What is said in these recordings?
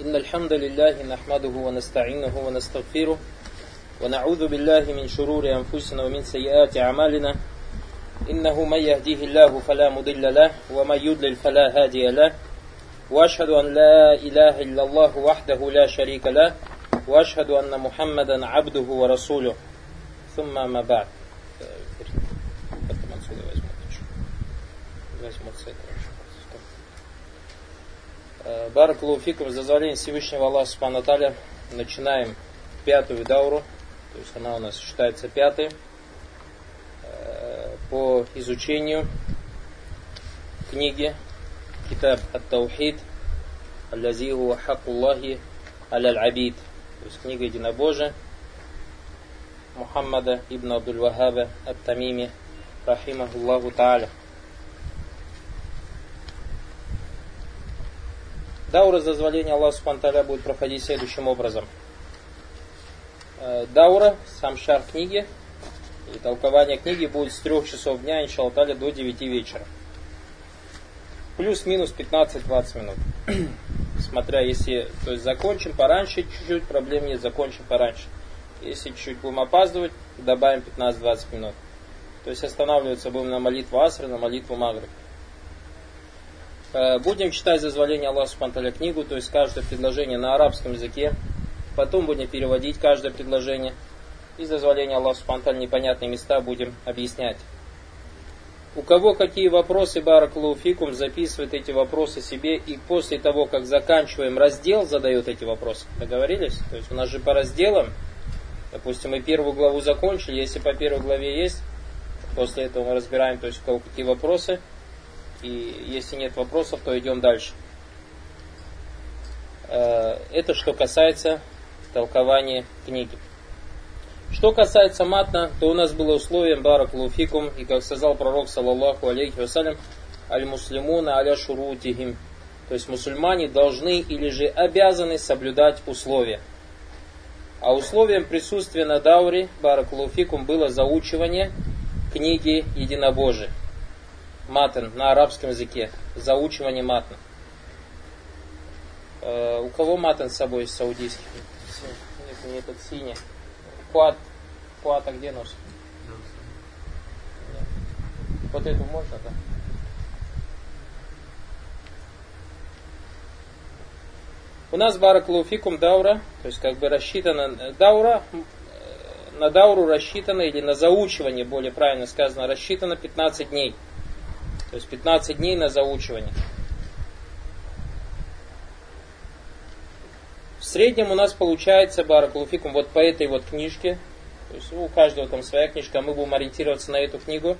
إن الحمد لله نحمده ونستعينه ونستغفره ونعوذ بالله من شرور أنفسنا ومن سيئات أعمالنا إنه من يهديه الله فلا مضل له ومن يضلل فلا هادي له وأشهد أن لا إله إلا الله وحده لا شريك له وأشهد أن محمدا عبده ورسوله ثم ما بعد возьмут с. Фикум за дозволение Всевышнего Аллаха Субхану начинаем пятую дауру, то есть она у нас считается пятой, по изучению книги Китаб Ат-Таухид Аллазиху Хакуллахи Аль-Абид, то есть книга единобожия Мухаммада ибн Абдул Вахаба Ат-Тамими Рахимахуллаху Тааля. Даура за дозволение Аллаха Субхану будет проходить следующим образом. Э, Даура, сам шар книги и толкование книги будет с 3 часов дня, иншаллаху до 9 вечера. Плюс-минус 15-20 минут. Смотря если, то есть закончим пораньше чуть-чуть, проблем нет, закончим пораньше. Если чуть-чуть будем опаздывать, добавим 15-20 минут. То есть останавливаться будем на молитву Асры, на молитву Магриб. Э, будем читать зазволение Аллаха Субтитры книгу, то есть каждое предложение на арабском языке. Потом будем переводить каждое предложение. И зазволение Аллаха Субтитры непонятные места будем объяснять. У кого какие вопросы, Баракулуфикум, записывает эти вопросы себе и после того, как заканчиваем раздел, задает эти вопросы. Договорились? То есть у нас же по разделам, допустим, мы первую главу закончили, если по первой главе есть, после этого мы разбираем, то есть у кого какие вопросы – и если нет вопросов, то идем дальше. Э, это что касается толкования книги. Что касается матна, то у нас было условием барак луфикум, и как сказал пророк, саллаллаху алейхи вассалям, аль-муслимуна аля шурутихим. То есть мусульмане должны или же обязаны соблюдать условия. А условием присутствия на дауре, барак луфикум, было заучивание книги единобожия матен на арабском языке, заучивание матна. Э, у кого матен с собой из саудийских? Нет, не этот синий. Куат. Куата где нос? Вот эту можно, да? У нас бараклауфикум даура, то есть как бы рассчитана даура, э, на дауру рассчитано, или на заучивание, более правильно сказано, рассчитано 15 дней. То есть 15 дней на заучивание. В среднем у нас получается баракулуфикум вот по этой вот книжке. То есть у каждого там своя книжка, мы будем ориентироваться на эту книгу.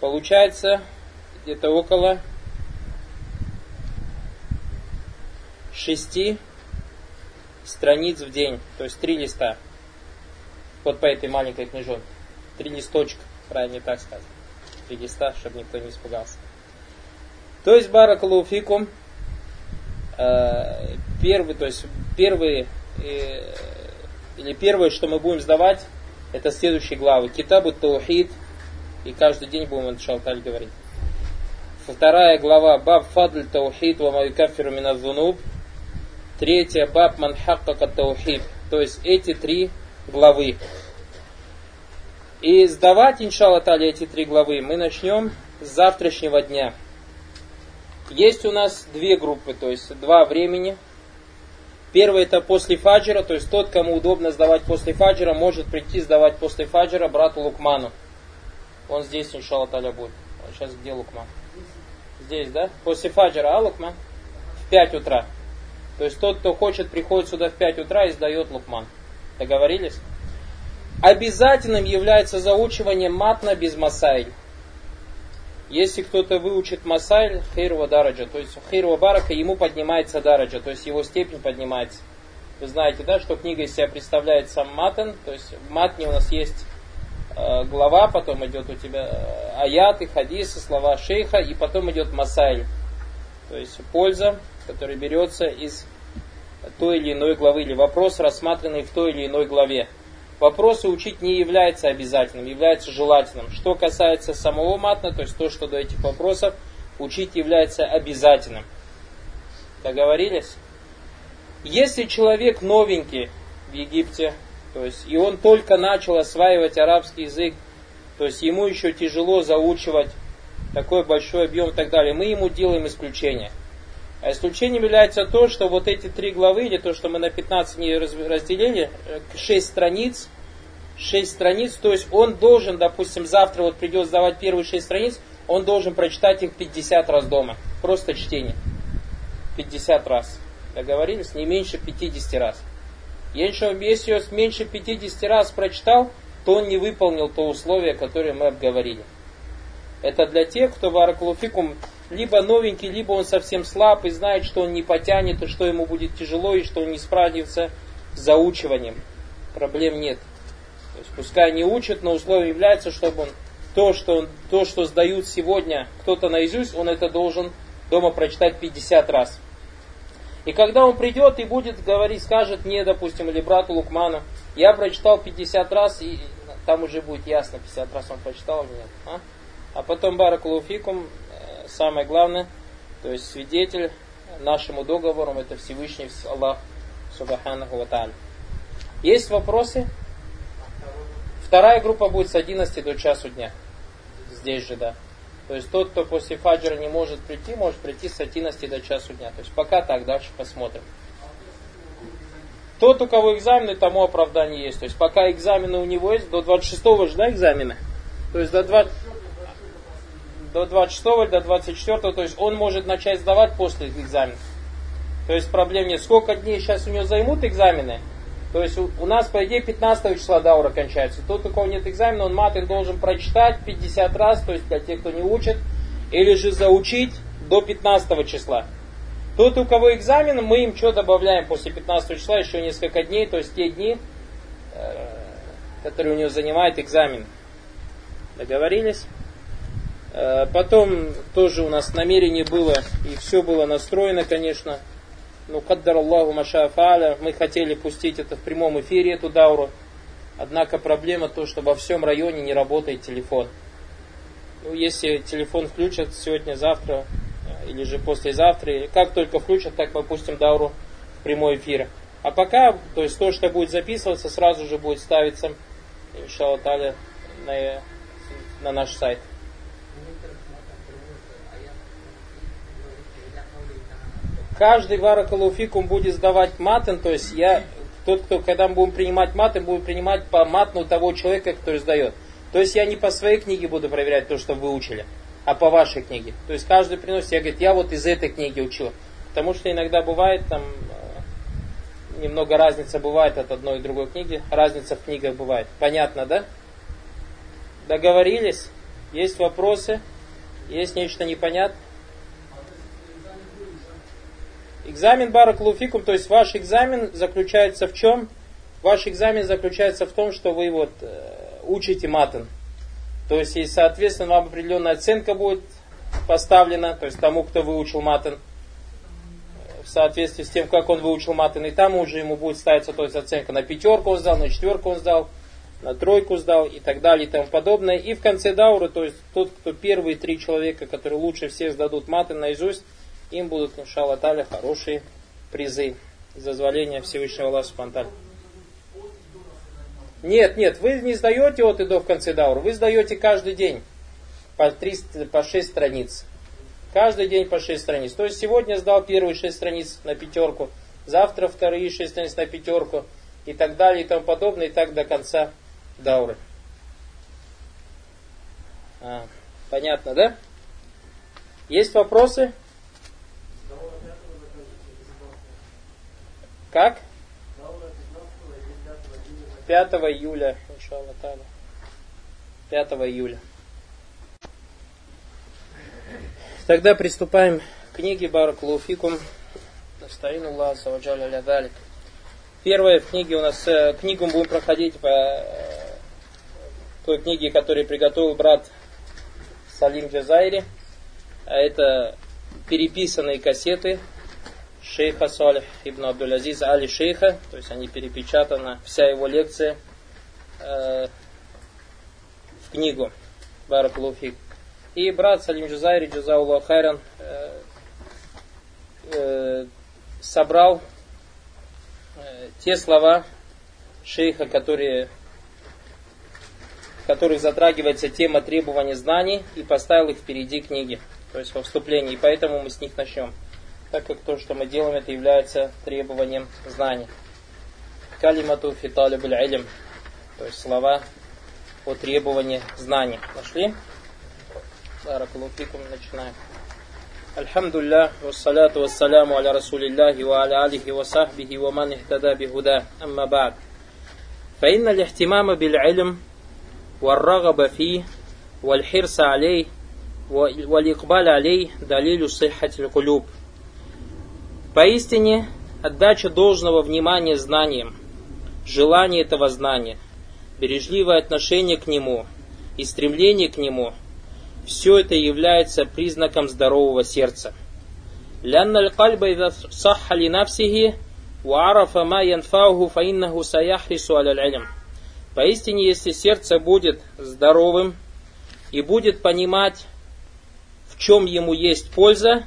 Получается где-то около 6 страниц в день. То есть три листа. Вот по этой маленькой книжонке. Три листочка, правильно так сказать листа, чтобы никто не испугался. То есть Баракалуфикум, э, первый, то есть первый, э, или первое, что мы будем сдавать, это следующие главы. Китабу Таухид, и каждый день будем это Шалталь говорить. Вторая глава Баб Фадль Таухид ва Майкафиру Миназунуб. Третья Баб Манхакка Таухид. То есть эти три главы. И сдавать, иншалла тали, эти три главы мы начнем с завтрашнего дня. Есть у нас две группы, то есть два времени. Первый это после фаджира, то есть тот, кому удобно сдавать после фаджира, может прийти сдавать после фаджира брату Лукману. Он здесь, иншалла таля, будет. Сейчас где Лукман? Здесь, да? После фаджира, а Лукман? В 5 утра. То есть тот, кто хочет, приходит сюда в 5 утра и сдает Лукман. Договорились? Обязательным является заучивание матна без масайль. Если кто-то выучит масайль, хейрова дараджа, то есть хейрова барака, ему поднимается дараджа, то есть его степень поднимается. Вы знаете, да, что книга из себя представляет сам матан, то есть в матне у нас есть э, глава, потом идет у тебя э, аяты, хадисы, слова шейха, и потом идет масайль. То есть польза, которая берется из той или иной главы, или вопрос, рассматриваемый в той или иной главе. Вопросы учить не является обязательным, является желательным. Что касается самого матна, то есть то, что до этих вопросов, учить является обязательным. Договорились? Если человек новенький в Египте, то есть и он только начал осваивать арабский язык, то есть ему еще тяжело заучивать такой большой объем и так далее, мы ему делаем исключение. А исключением является то, что вот эти три главы, или то, что мы на 15 дней разделили, 6 э, страниц, 6 страниц, то есть он должен, допустим, завтра вот придет сдавать первые 6 страниц, он должен прочитать их 50 раз дома. Просто чтение. 50 раз. Договорились? Не меньше 50 раз. Если он меньше 50 раз прочитал, то он не выполнил то условие, которое мы обговорили. Это для тех, кто варакулуфикум либо новенький, либо он совсем слаб и знает, что он не потянет, и что ему будет тяжело, и что он не справится с заучиванием. Проблем нет. То есть пускай не учат, но условием является, чтобы он то, что, он, то, что сдают сегодня кто-то наизусть, он это должен дома прочитать 50 раз. И когда он придет и будет говорить, скажет мне, допустим, или брату Лукману, я прочитал 50 раз, и там уже будет ясно, 50 раз он прочитал или нет. А, а потом Баракулуфикум, самое главное, то есть свидетель нашему договору, это Всевышний Аллах Субханаху Ва Есть вопросы? Вторая группа будет с 11 до часу дня. Здесь же, да. То есть тот, кто после фаджра не может прийти, может прийти с 11 до часу дня. То есть пока так, дальше посмотрим. Тот, у кого экзамены, тому оправдание есть. То есть пока экзамены у него есть, до 26-го же, да, экзамены? То есть до 20 до 26 или до 24, то есть он может начать сдавать после экзамена. То есть проблем нет. Сколько дней сейчас у него займут экзамены? То есть у, у нас, по идее, 15 числа даура кончается. Тот, у кого нет экзамена, он матер должен прочитать 50 раз, то есть для тех, кто не учит, или же заучить до 15 числа. Тот, у кого экзамен, мы им что добавляем после 15 числа, еще несколько дней, то есть те дни, э, которые у него занимает экзамен. Договорились? Э, потом тоже у нас намерение было, и все было настроено, конечно, ну, каддар Аллаху Машафаля, мы хотели пустить это в прямом эфире, эту дауру. Однако проблема то, что во всем районе не работает телефон. Ну, если телефон включат сегодня, завтра э, или же послезавтра, как только включат, так мы пустим дауру в прямой эфир. А пока, то есть то, что будет записываться, сразу же будет ставиться, иншаллах, на, на наш сайт. Каждый варакалуфикум будет сдавать матен, то есть я, тот, кто, когда мы будем принимать матен, будем принимать по матну того человека, который сдает. То есть я не по своей книге буду проверять то, что вы учили, а по вашей книге. То есть каждый приносит, я говорю, я вот из этой книги учил. Потому что иногда бывает там э, немного разница бывает от одной и другой книги. Разница в книгах бывает. Понятно, да? Договорились? Есть вопросы? Есть нечто непонятное? Экзамен Баракулуфикум, то есть ваш экзамен заключается в чем? Ваш экзамен заключается в том, что вы вот э, учите матан. То есть, и, соответственно, вам определенная оценка будет поставлена, то есть тому, кто выучил матан, в соответствии с тем, как он выучил матан, и там уже ему будет ставиться то есть, оценка на пятерку он сдал, на четверку он сдал, на тройку сдал и так далее и тому подобное. И в конце дауры, то есть тот, кто первые три человека, которые лучше всех сдадут маты наизусть, им будут, иншалла таля, хорошие призы из дозволения Всевышнего Аллаха Субтитры. Нет, нет, вы не сдаете от и до в конце даура, вы сдаете каждый день по, 300, по 6 страниц. Каждый день по 6 страниц. То есть сегодня сдал первые 6 страниц на пятерку, завтра вторые 6 страниц на пятерку и так далее и тому подобное, и так до конца дауры. А, понятно, да? Есть вопросы? Как? 5 июля, иншаллах 5 июля. Тогда приступаем к книге Баракулуфикум. Настоин Аллах, Саваджаля Лядалик. Первая в книге у нас, э, книгу мы будем проходить по э, той книге, которую приготовил брат Салим Джазайри. А это переписанные кассеты шейха Салих ибн Абдул-Азиз Али Шейха, то есть они перепечатаны, вся его лекция э, в книгу Баракулуфик. И брат Салим Джузайри, Джузаулла Хайран, э, э, собрал те слова шейха, которые, в которых затрагивается тема требования знаний, и поставил их впереди книги, то есть во вступлении. И поэтому мы с них начнем, так как то, что мы делаем, это является требованием знаний. Калимату фиталибуль илм, то есть слова о требовании знаний. Нашли? Баракалуфикум, начинаем. الحمد لله والصلاة والسلام على رسول الله وعلى آله وصحبه ومن اهتدى بهداه أما بعد فإن الاهتمام بالعلم والرغبة فيه والحرص عليه والإقبال عليه دليل صحة القلوب Поистине, отдача должного внимания знаниям, желание этого знания, бережливое отношение к нему и стремление к нему – все это является признаком здорового сердца. لأن القلب إذا صح لنفسه وعرف ما ينفعه فإنه سيحرص على العلم. Поистине, если сердце будет здоровым и будет понимать, в чем ему есть польза,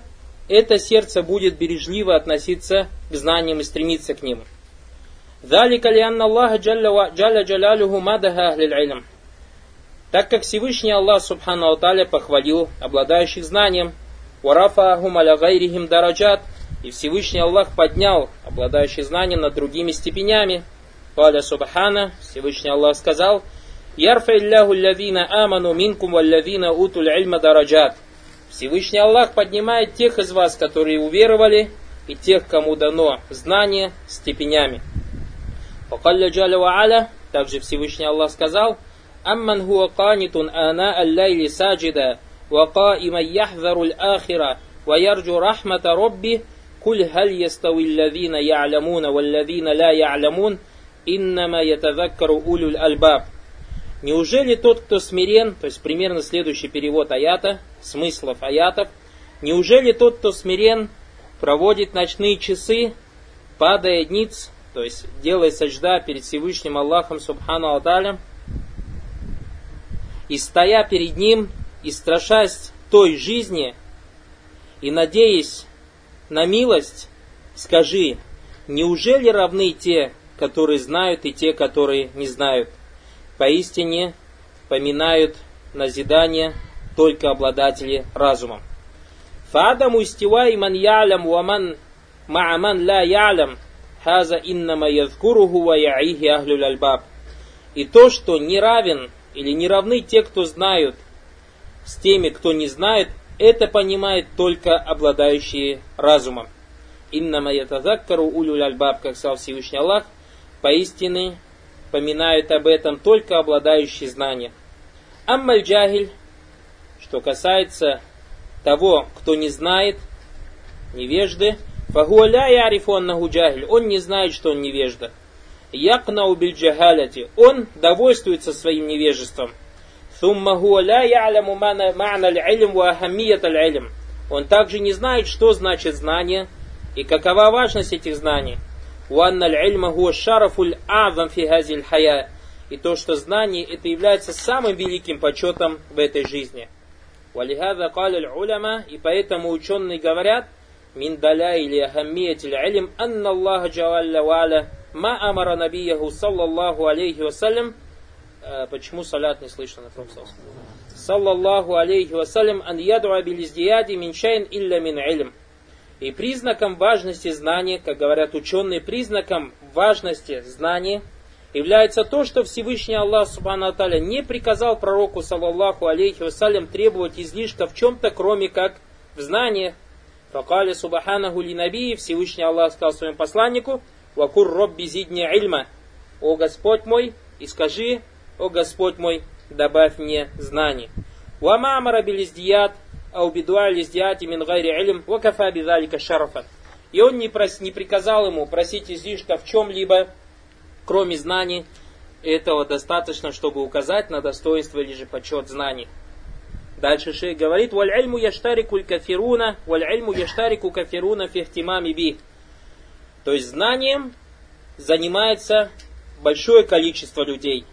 это сердце будет бережливо относиться к знаниям и стремиться к ним. ذلك لأن الله جل جلاله مدح أهل العلم так как Всевышний Аллах Субхану Алталя похвалил обладающих знанием, «Варафахум аля гайрихим дараджат», и Всевышний Аллах поднял обладающих знанием над другими степенями. Каля Субхана, Всевышний Аллах сказал, «Ярфа илляху лявина аману минкум валлявина утуль ильма дараджат». Всевышний Аллах поднимает тех из вас, которые уверовали, и тех, кому дано знание степенями. Покалля джаля ва также Всевышний Аллах сказал, «Амман хуа канитун ана аллайли саджида, ва каима яхзару ахира, ва ярджу рахмата робби, куль халь ястави лавина я'лямуна, ва лавина ла я'лямун, иннама ятазаккару улюль альбаб». Неужели тот, кто смирен, то есть примерно следующий перевод аята, смыслов аятов, неужели тот, кто смирен, проводит ночные часы, падая ниц, то есть делая сажда перед Всевышним Аллахом Субхану Аталя, и стоя перед ним, и страшась той жизни, и надеясь на милость, скажи, неужели равны те, которые знают, и те, которые не знают? Поистине поминают назидание только обладатели разумом. разума. Фадаму и ман ялям ваман мааман ла ялям хаза иннама ядкуруху ва яихи ахлюль альбаб. И то, что не равен или не равны те, кто знают, с теми, кто не знает, это понимает только обладающие разумом. Иннама ятазаккару улюль альбаб, как сказал Всевышний Аллах, поистине поминают об этом только обладающие знанием. Аммаль джахиль, что касается того, кто не знает, невежды, фагуаля ярифоннаху джахиль, он не знает, что он невежда. Якнау биль. Он довольствуется своим невежеством. Сумма хуа ля я'ляму ма'на аль-илм ва ахамият аль-илм. Он также не знает, что значит знание и какова важность этих знаний. И то, что знание, это является самым великим почетом в этой жизни. И поэтому ученые говорят, мин даля или ахаммиятиль илм, анна Аллаха джавалля ва'аля Ма амара набияху саллаллаху алейхи вассалям. Почему салят не слышно на пророк Саллаллаху алейхи вассалям ан ядуа билиздияди мин шайн илля мин илм. И признаком важности знания, как говорят ученые, признаком важности знания является то, что Всевышний Аллах Субхану Аталя не приказал пророку, саллаллаху алейхи вассалям, требовать излишка в чем-то, кроме как в знаниях. Факали Субханаху ли Набии, Всевышний Аллах сказал своему посланнику – Вакур робби зидни ильма. О Господь мой, и скажи, о Господь мой, добавь мне знаний. Вама амара билиздият, ау бидуа лиздияти мин гайри илм, вакафа бидалика шарафа. И он не, прос, не приказал ему просить излишка в чем-либо, кроме знаний. Этого достаточно, чтобы указать на достоинство или же почет знаний. Дальше шейх говорит, «Валь ильму яштарику кафируна, валь ильму яштарику кафируна фихтимами би». То есть знанием занимается большое количество людей.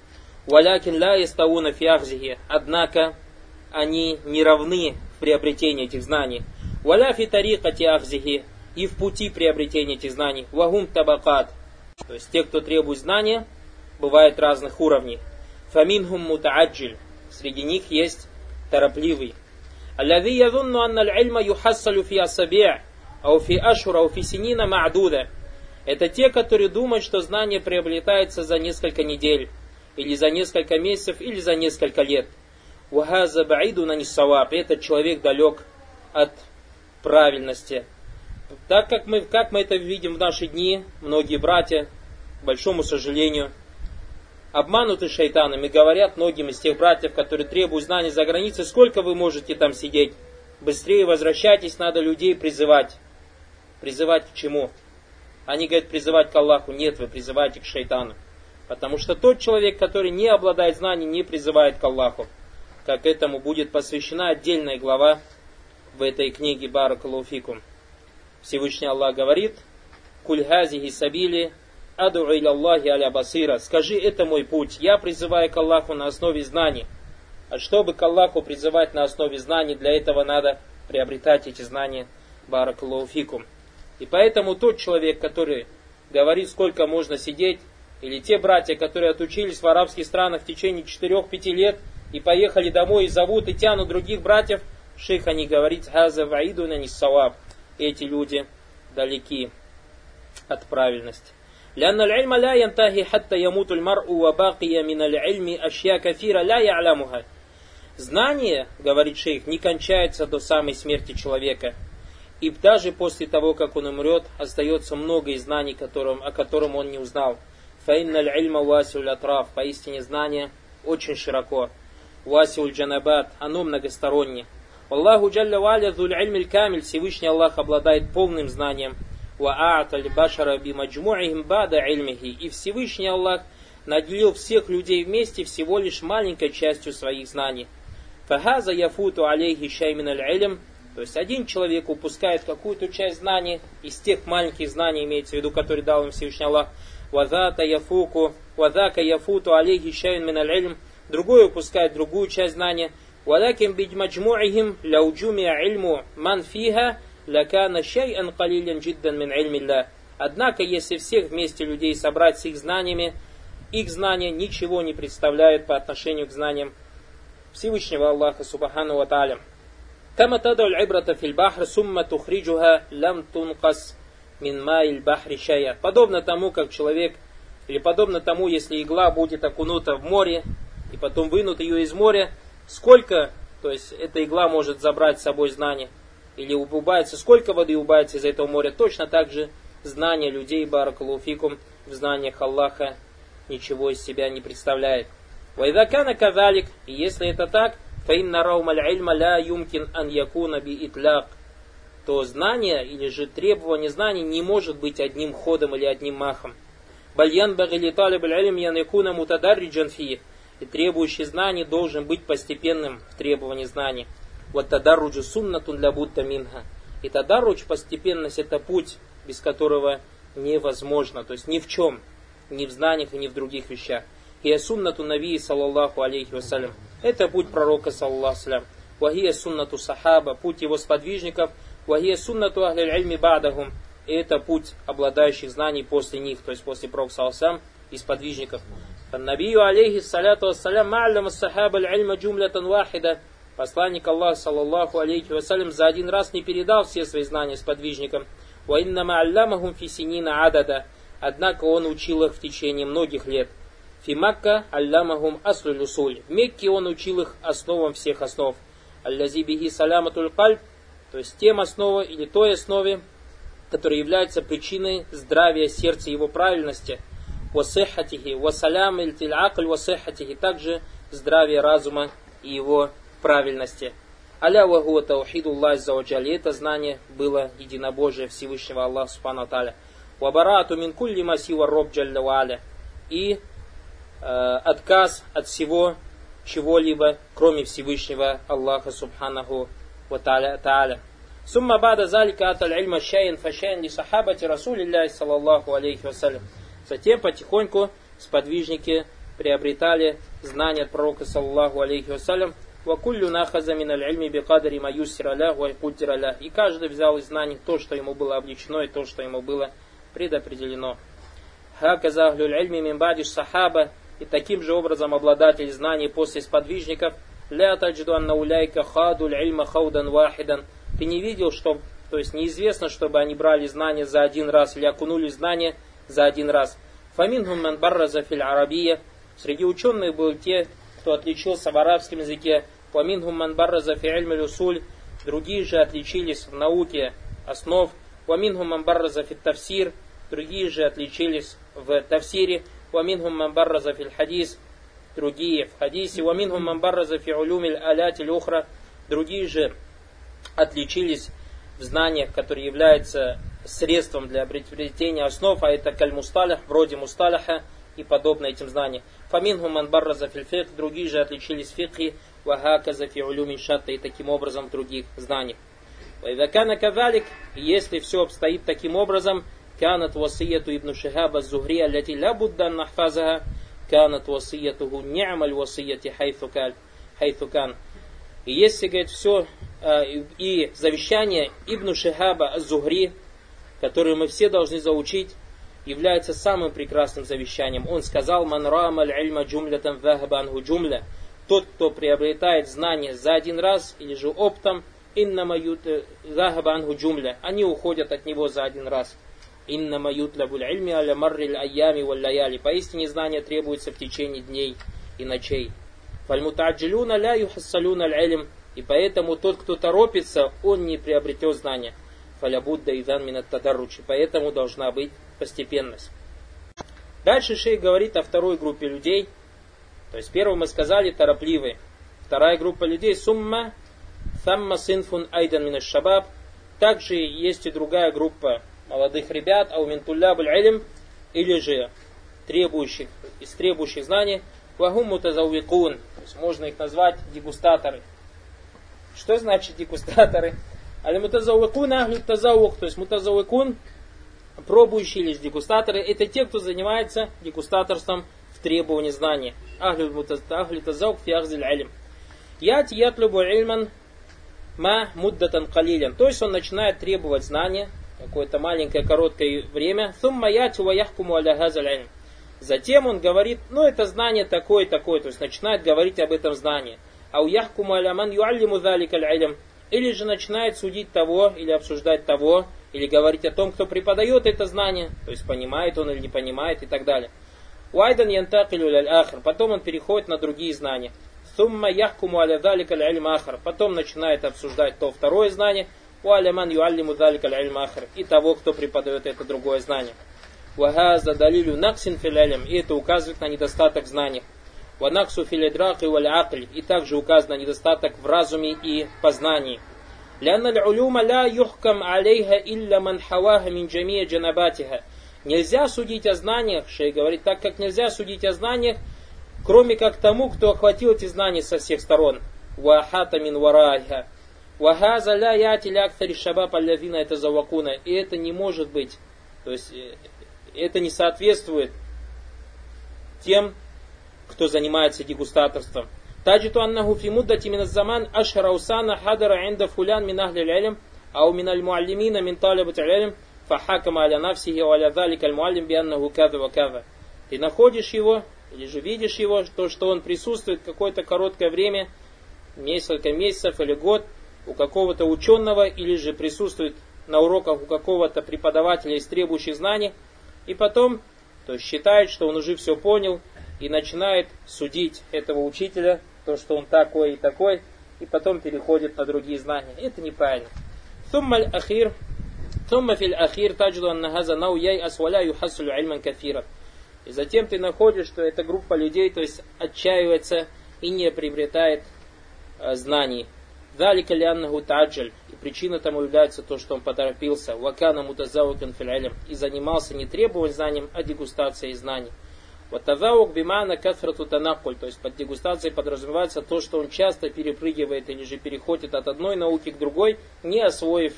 Валякин ля истауна фиахзихи. Однако они не равны приобретения этих знаний. Валяфи тарикати ахзихи и в пути приобретения этих знаний. Вагум табакат. То есть те, кто требует знания, бывают разных уровней. Фаминхум мутааджиль. Среди них есть торопливый. Аллави язунну анна аль-ильма юхассалю фи асаби'а, ау фи ашура, ау фи синина ма'дуда. Это те, которые думают, что знание приобретается за несколько недель, или за несколько месяцев, или за несколько лет – Вахаза баиду на нисаваб. Этот человек далек от правильности. Так как мы, как мы это видим в наши дни, многие братья, к большому сожалению, обмануты шайтанами, говорят многим из тех братьев, которые требуют знаний за границей, сколько вы можете там сидеть, быстрее возвращайтесь, надо людей призывать. Призывать к чему? Они говорят, призывать к Аллаху. Нет, вы призываете к шайтану. Потому что тот человек, который не обладает знанием, не призывает к Аллаху. Как этому будет посвящена отдельная глава в этой книге Баракалуфикум. Всевышний Аллах говорит, «Куль хазихи сабили аду Аллахи аля басира». Скажи, это мой путь. Я призываю к Аллаху на основе знаний. А чтобы к Аллаху призывать на основе знаний, для этого надо приобретать эти знания. Баракалуфикум. И поэтому тот человек, который говорит, сколько можно сидеть, или те братья, которые отучились в арабских странах в течение 4-5 лет и поехали домой и зовут и тянут других братьев, шейх они говорит, «Хаза ваидуна ниссаваб». Эти люди далеки от правильности. لأن العلم لا ينتهي حتى يموت المرء وباقي من العلم أشياء كثيرة لا يعلمها. Знание, говорит шейх, не кончается до самой смерти человека. И даже после того, как он умрет, остается много из знаний, которым, о котором он не узнал. Фаинналь ильма васиуль атрав. Поистине знание очень широко. Васиуль джанабат. Оно многостороннее. Аллаху джалля валя зуль ильмиль камиль. Всевышний Аллах обладает полным знанием. Ва а'аталь башара бимаджму'ихим бада ильмихи. И Всевышний Аллах наделил всех людей вместе всего лишь маленькой частью своих знаний. Фахаза яфуту алейхи шаймин аль то есть один человек упускает какую-то часть знаний из тех маленьких знаний, имеется в виду, которые дал им Всевышний Аллах, вазата яфуку, вазака яфуту алейхи шайн мин аль другой упускает другую часть знания, ولكن بمجموعهم لو جمع علم من فيها لكان شيئا قليلا جدا من علم الله. Однако, если всех вместе людей собрать с их знаниями, их знания ничего не представляют по отношению к знаниям Всевышнего Аллаха Субхану Ва Та'аля. كما تدعو العبرة في البحر ثم تخرجها لم تنقص من ماء البحر شيئا. Подобно тому, как человек, или подобно тому, если игла будет окунута в море, и потом вынут ее из моря, сколько, то есть эта игла может забрать с собой знания, или убавится, сколько воды убавится из этого моря, точно так же знание людей, баракалуфикум, в знаниях Аллаха ничего из себя не представляет. Вайдакана кавалик, и если это так, фаинна раумаль ильма ля юмкин ан якуна би итляк, то знание или же требование знаний не может быть одним ходом или одним махом. Бальян багили талиб илм янекуна мутадарриджан фи, и требующий знаний должен быть постепенным в требовании знаний. Вот тадарруджу суннатун для будта минха. И тадарруч, постепенность, это путь, без которого невозможно, то есть ни в чем, ни в знаниях и ни в других вещах. И суннату навии, саллаллаху алейхи вассалям. Это путь пророка, саллаллаху алейхи Вахия суннату сахаба, путь его сподвижников. Вахия суннату ахлиль ильми бадахум. И это путь обладающих знаний после них, то есть после пророка, саллаллаху и сподвижников. Набию алейхи саляту вассалям ма'алям сахаба ильма джумлятан вахида. Посланник Аллаха, саллаллаху алейхи вассалям, за один раз не передал все свои знания сподвижникам. Ва инна ма'аллямахум фисинина адада. Однако он учил их в течение многих лет. Фи Макка аллямахум аслу усуль. В Мекке он учил их основам всех основ. Аллази бихи саляматуль кальб, то есть тем основе или той основе, которая является причиной здравия сердца его правильности. Васалям ильтиль акль васехатихи, также здравие разума и его правильности. Аля вагуа таухидуллах заваджали. Это знание было единобожие Всевышнего Аллаха Субхану Таля. Вабарату мин кулли масива роб джалля И Э, отказ от всего чего-либо, кроме Всевышнего Аллаха Субханаху Ва Тааля. Сумма бада залика аталь ильма шайин фашайин ли сахабати Расулилляхи саллаллаху алейхи вассалям. Затем потихоньку сподвижники приобретали знания от пророка саллаллаху алейхи вассалям. Вакуллю нахаза мин аль-ильми лях ва И каждый взял из знаний то, что ему было обличено, и то, что ему было предопределено. Хаказа ахлюль ильми мин бадиш сахаба, и таким же образом обладатель знаний после сподвижников, ля таджду анна уляйка хадуль ильма хаудан вахидан. Ты не видел, что, то есть неизвестно, чтобы они брали знания за один раз или окунули знания за один раз. Фаминхум ман барраза филь арабия. Среди ученых были те, кто отличился в арабском языке. Фаминхум ман барраза фи усуль. Другие же отличились в науке основ. Фаминхум ман барраза фи тавсир. Другие же отличились в тавсире. Ваминхум мамбарраза фил хадис, другие в хадисе. Ваминхум мамбарраза фи улюмиль алятиль ухра, другие же отличились в знаниях, которые являются средством для обретения основ, а это кальмусталях, вроде мусталяха и подобное этим знаниям. Фамин гуман барраза фильфик, другие же отличились фикхи, вагака за фиулюмин шатта и таким образом других знаний. Вайдакана кавалик, если все обстоит таким образом, канат васияту ибн шихаба зухри аляти ля буддан нахфазага, канат васиятуху ни'маль васияти хайфукаль, хайфукан. И если, говорит, все, а, и завещание Ибн Шихаба Зухри, которое мы все должны заучить, является самым прекрасным завещанием. Он сказал, «Ман рамаль ильма джумлятам вахабангу джумля». Тот, кто приобретает знания за один раз или же оптом, инна ют вахабангу джумля. Они уходят от него за один раз. Иннама ютлабуль ильми аля марриль айями валлаяли. Поистине знания требуется в течение дней и ночей. Фальмутаджилюна ля юхассалюна аль И поэтому тот, кто торопится, он не приобретет знания. Фалябудда идан минат тадарручи. Поэтому должна быть постепенность. Дальше шей говорит о второй группе людей. То есть первым мы сказали торопливые. Вторая группа людей сумма самма синфун айдан минаш шабаб. Также есть и другая группа молодых ребят, а у ментуллябуль илм, или же требующих, из требующих знаний, мутазауикун, то есть можно их назвать дегустаторы. Что значит дегустаторы? Али мутазауикун ахлю тазаук, то есть мутазауикун, пробующие или дегустаторы, это те, кто занимается дегустаторством в требовании знания. Ахлю тазаук фи ахзиль илм. Яти ятлюбу ильман ма муддатан калилен. То есть он начинает требовать знания, какое-то маленькое короткое время. Сумма ятю ваяхкуму аля Затем он говорит, ну это знание такое, такое, то есть начинает говорить об этом знании. А у яхкуму аля ман юаллиму залика Или же начинает судить того, или обсуждать того, или говорить о том, кто преподает это знание, то есть понимает он или не понимает и так далее. Уайдан янтакилю ахр. Потом он переходит на другие знания. Сумма яхкуму аля залика ахр. Потом начинает обсуждать то второе знание, Уаляман юаллиму далика ахр. И того, кто преподает это другое знание. Вахаза далилю наксин филялям. И это указывает на недостаток знаний Ванаксу филидрак и валь И также указан на недостаток в разуме и познании. لأن العلوم لا يحكم عليها إلا من حواها من جميع جنباتها. Нельзя судить о знаниях, Шей говорит, так как нельзя судить о знаниях, кроме как тому, кто охватил эти знания со всех сторон. Вахата мин варайха. Вахаза ля яти лякфари шабаб аллавина это завакуна. И это не может быть. То есть э, это не соответствует тем, кто занимается дегустаторством. Таджиту аннаху фи муддати мин заман ашхара усана хадара инда фулян мин ахли илм ау мин аль-муаллимина мин талибат илм фахакама аля нафсихи аля залика аль-муаллим би аннаху када ва када. Ты находишь его, или же видишь его, то, что он присутствует какое-то короткое время, несколько месяцев или год, у какого-то ученого или же присутствует на уроках у какого-то преподавателя из требующих знаний, и потом то есть считает, что он уже все понял, и начинает судить этого учителя, то, что он такой и такой, и потом переходит на другие знания. Это неправильно. ثم الأخير ثم في الأخير تجد أن هذا نوع ييأس ولا يحصل علما كثيرا. И затем ты находишь, что эта группа людей, то есть отчаивается и не приобретает э, знаний. Далика лианнаху таджаль. И причина тому является то, что он поторопился. Вакана мутазаукан филь И занимался не требованием знанием, а дегустацией знаний. Вот тазаук бимана кафрату танакуль. То есть под дегустацией подразумевается то, что он часто перепрыгивает или же переходит от одной науки к другой, не освоив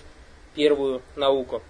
первую науку.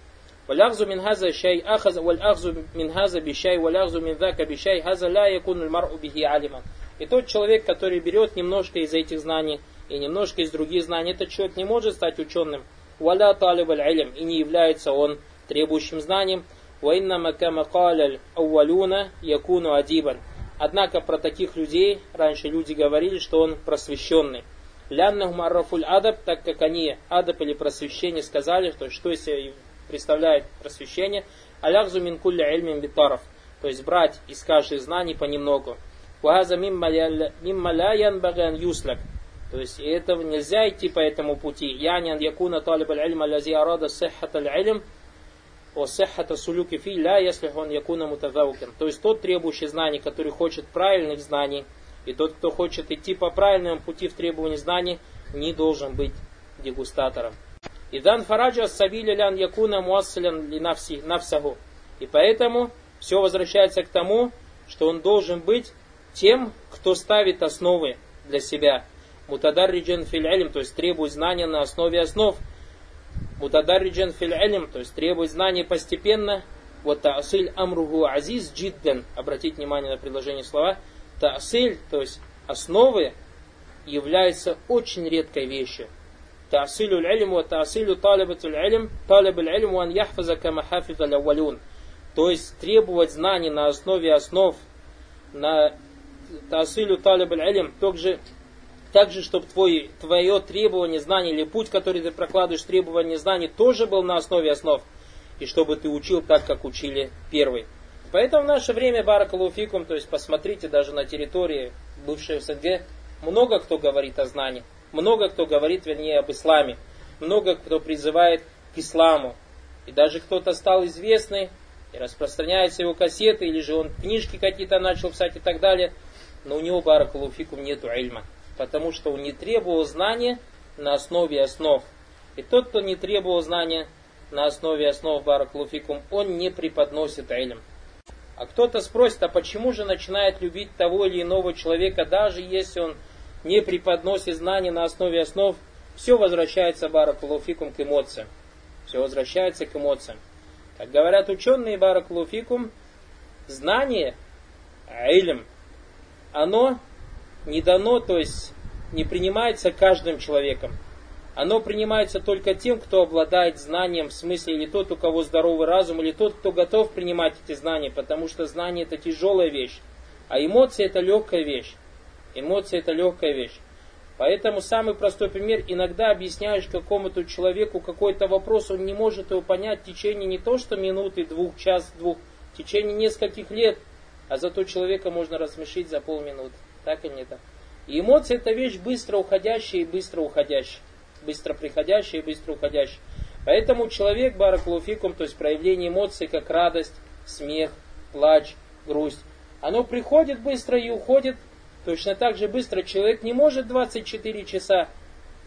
والأخذ من هذا الشيء أخذ والأخذ من هذا بشيء والأخذ من ذاك بشيء هذا لا يكون المرء به عالما. И тот человек, который берет немножко из этих знаний, и немножко из других знаний, этот человек не может стать ученым. Валя талиб илм и не является он требующим знанием. وإنما كما قال الأولون يكون أديبا Однако про таких людей раньше люди говорили, что он просвещенный. Ляннахум аррафуль адаб, так как они адаб или просвещение сказали, то что из себя представляет просвещение, алягзу мин кулля ильмин битаров, то есть брать из каждой знаний понемногу. Ваза мимма ля янбаган юслак, то есть этого нельзя идти по этому пути. Янян якуна талиб аль-илм алязи арада сиххат аль-илм, осехата сулюки фи ля, если он якуна мутазаукен. То есть тот требующий знаний, который хочет правильных знаний, и тот, кто хочет идти по правильному пути в требовании знаний, не должен быть дегустатором. И дан фараджа сабиля лян якуна муассалян ли навсаху. И поэтому все возвращается к тому, что он должен быть тем, кто ставит основы для себя. Мутадарриджан филь то есть требует знания на основе основ – мутадарриджан фил илм, то есть требует знаний постепенно, вот таасиль амругу азиз джиддан, обратите внимание на предложение слова, таасиль, то есть основы, является очень редкой вещью. Таасилю илм ва таасилю талибатуль илм, талиб илм ван яхфаза кама хафиз аль То есть требовать знаний на основе основ, на таасилю талиб илм, также также, чтобы твой, твое требование знаний или путь, который ты прокладываешь, требование знаний, тоже был на основе основ. И чтобы ты учил так, как учили первый. Поэтому в наше время Баракалуфикум, то есть посмотрите даже на территории бывшей СНГ, много кто говорит о знании, много кто говорит, вернее, об исламе, много кто призывает к исламу. И даже кто-то стал известный, и распространяется его кассеты, или же он книжки какие-то начал писать и так далее, но у него Баракалуфикум нету ильма потому что он не требовал знания на основе основ. И тот, кто не требовал знания на основе основ Баракулуфикум, он не преподносит илм. А кто-то спросит, а почему же начинает любить того или иного человека, даже если он не преподносит знания на основе основ, все возвращается Баракулуфикум к эмоциям. Все возвращается к эмоциям. Как говорят ученые Баракулуфикум, знание, илм, оно не дано, то есть не принимается каждым человеком. Оно принимается только тем, кто обладает знанием, в смысле или тот, у кого здоровый разум, или тот, кто готов принимать эти знания, потому что знание это тяжелая вещь, а эмоции это легкая вещь. Эмоции это легкая вещь. Поэтому самый простой пример, иногда объясняешь какому-то человеку какой-то вопрос, он не может его понять в течение не то что минуты, двух, час, двух, в течение нескольких лет, а зато человека можно размешить за полминуты. Так или не так? И эмоции это вещь быстро уходящая и быстро уходящая. Быстро приходящая и быстро уходящая. Поэтому человек, баракулуфикум, то есть проявление эмоций, как радость, смех, плач, грусть, оно приходит быстро и уходит точно так же быстро. Человек не может 24 часа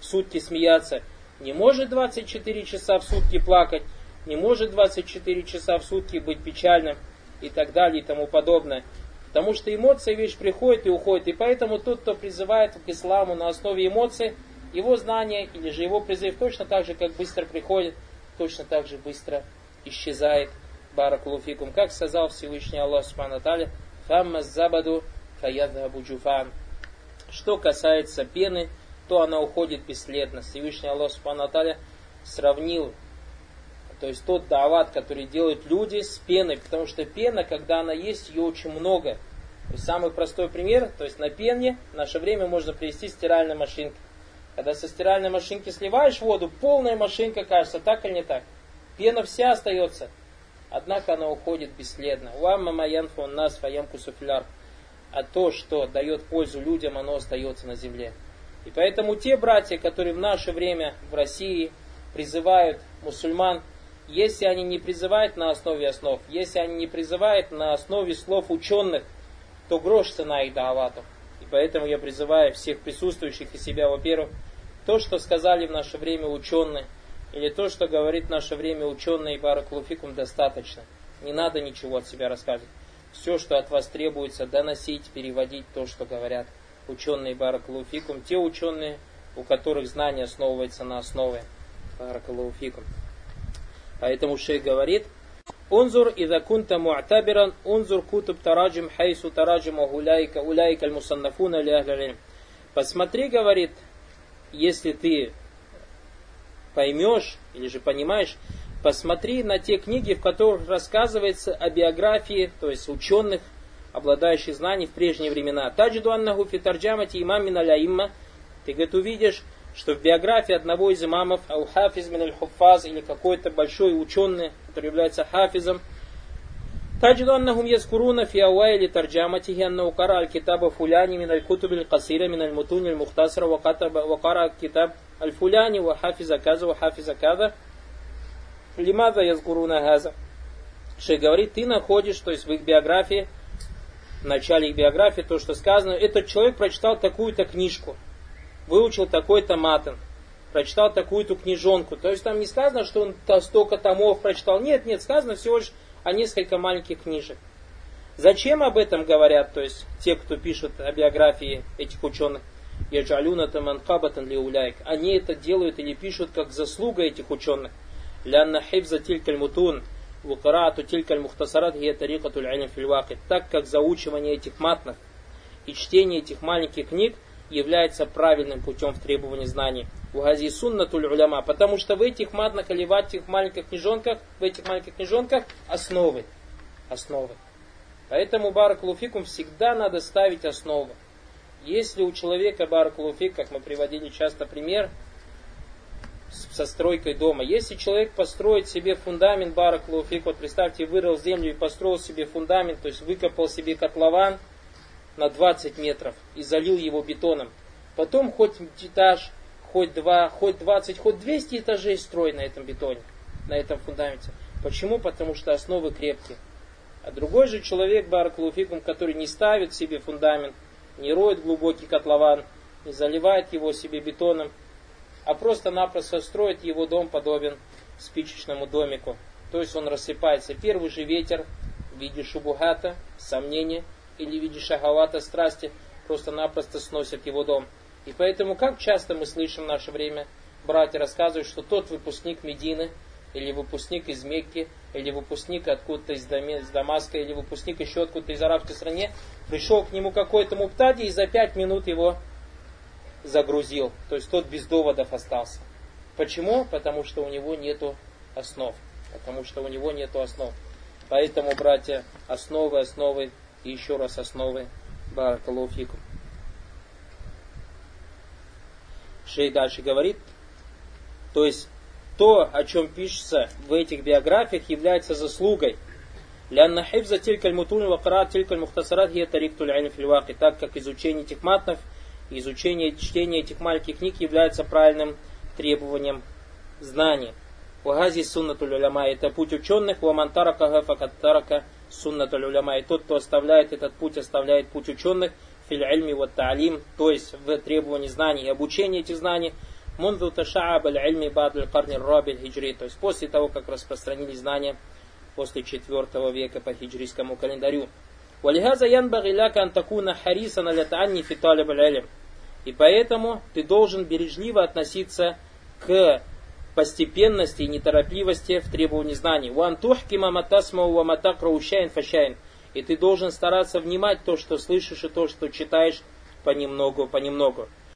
в сутки смеяться, не может 24 часа в сутки плакать, не может 24 часа в сутки быть печальным и так далее и тому подобное. Потому что эмоция вещь приходит и уходит. И поэтому тот, кто призывает к исламу на основе эмоций, его знание или же его призыв точно так же, как быстро приходит, точно так же быстро исчезает. Баракулуфикум. Как сказал Всевышний Аллах Субхану Таля, «Фамма забаду фаядхабу джуфан». Что касается пены, то она уходит бесследно. Всевышний Аллах Субхану сравнил то есть тот дават, который делают люди с пеной, потому что пена, когда она есть, ее очень много. То есть самый простой пример, то есть на пене в наше время можно привести стиральная машинка. Когда со стиральной машинки сливаешь воду, полная машинка кажется, так или не так. Пена вся остается, однако она уходит бесследно. Уамма маянфу нас фаямку суфляр. А то, что дает пользу людям, оно остается на земле. И поэтому те братья, которые в наше время в России призывают мусульман если они не призывают на основе основ, если они не призывают на основе слов ученых, то грош цена их даватов. И поэтому я призываю всех присутствующих и себя, во-первых, то, что сказали в наше время ученые, или то, что говорит в наше время ученые и баракулуфикум, достаточно. Не надо ничего от себя рассказывать. Все, что от вас требуется, доносить, переводить то, что говорят ученые баракулуфикум, те ученые, у которых знание основывается на основе баракулуфикум. Поэтому шейх говорит, Унзур ида кунта му'табиран, унзур кутуб тараджим хайсу тараджим уляйка уляйка аль-мусаннафуна ли Посмотри, говорит, если ты поймешь или же понимаешь, посмотри на те книги, в которых рассказывается о биографии, то есть ученых, обладающих знаний в прежние времена. Таджиду фитарджамати имам мин аляимма. Ты, говорит, увидишь, что в биографии одного из имамов, ау-хафиз мин аль-хуфаз, или какой-то большой ученый, который является хафизом, تجد أنهم يذكرون في أوائل ترجمته أنه قرأ الكتاب الفلاني من الكتب القصيرة من المتون المختصرة وكتب وقرأ كتاب الفلاني وحافظ كذا وحافظ كذا لماذا يذكرون هذا Шейх говорит, ты находишь, то есть в их биографии, в начале их биографии, то, что сказано, этот человек прочитал такую-то книжку, выучил такой-то матен, прочитал такую-то книжонку. То есть там не сказано, что он столько томов прочитал. Нет, нет, сказано всего лишь а несколько маленьких книжек. Зачем об этом говорят, то есть те, кто пишут о биографии этих ученых? Яджалюна таманкабатан лиуляйк. Они это делают или пишут как заслуга этих ученых. Лянна хивза тилькаль мутун, вукарату тилькаль мухтасарат гия тарикатуль алим фильваки. Так как заучивание этих матных и чтение этих маленьких книг является правильным путем в требовании знаний. У гази суннатуль уляма, потому что в этих матных или в этих маленьких книжонках, в этих маленьких книжонках основы. Основы. Поэтому баракулуфикум всегда надо ставить основы. Если у человека баракулуфик, как мы приводили часто пример, со стройкой дома. Если человек построит себе фундамент баракулуфик, вот представьте, вырыл землю и построил себе фундамент, то есть выкопал себе котлован, на 20 метров и залил его бетоном. Потом хоть этаж, хоть два, хоть 20, хоть 200 этажей строй на этом бетоне, на этом фундаменте. Почему? Потому что основы крепкие. А другой же человек, Баракулуфикум, который не ставит себе фундамент, не роет глубокий котлован, не заливает его себе бетоном, а просто-напросто строит его дом подобен спичечному домику. То есть он рассыпается. Первый же ветер в виде шубугата, сомнения – или в виде шахавата страсти просто-напросто сносят его дом. И поэтому, как часто мы слышим в наше время, братья рассказывают, что тот выпускник Медины, или выпускник из Мекки, или выпускник откуда-то из, из Дамаска, или выпускник еще откуда-то из арабской страны, пришел к нему какой-то муптади и за пять минут его загрузил. То есть тот без доводов остался. Почему? Потому что у него нету основ. Потому что у него нету основ. Поэтому, братья, основы, основы еще раз основы Баракалуфикум. Шей дальше говорит, то есть то, о чем пишется в этих биографиях, является заслугой. Лянна хибза тилькаль мутун вакрат тилькаль мухтасарат гия тариктуль айн фильваки. Так как изучение этих матнов, изучение, чтение этих маленьких книг является правильным требованием знания. Вагази суннатуль уляма. Это путь ученых. Вамантарака гафакаттарака Сунна уляма. И тот, кто оставляет этот путь, оставляет путь ученых, филь вот таалим, то есть в требовании знаний и обучении этих знаний, мунду ташааб аль альми бадль карни раби хиджри, то есть после того, как распространили знания после 4 века по хиджрийскому календарю. Валихаза янбаги ляка антакуна харисана лятанни фиталиб аль И поэтому ты должен бережливо относиться к постепенности и неторопливости в требовании знаний. وأن تحكم ما تسمع وما تقرأ شيئا فشيئا. И ты должен стараться внимать то, что слышишь, и то, что читаешь понемногу, понемногу.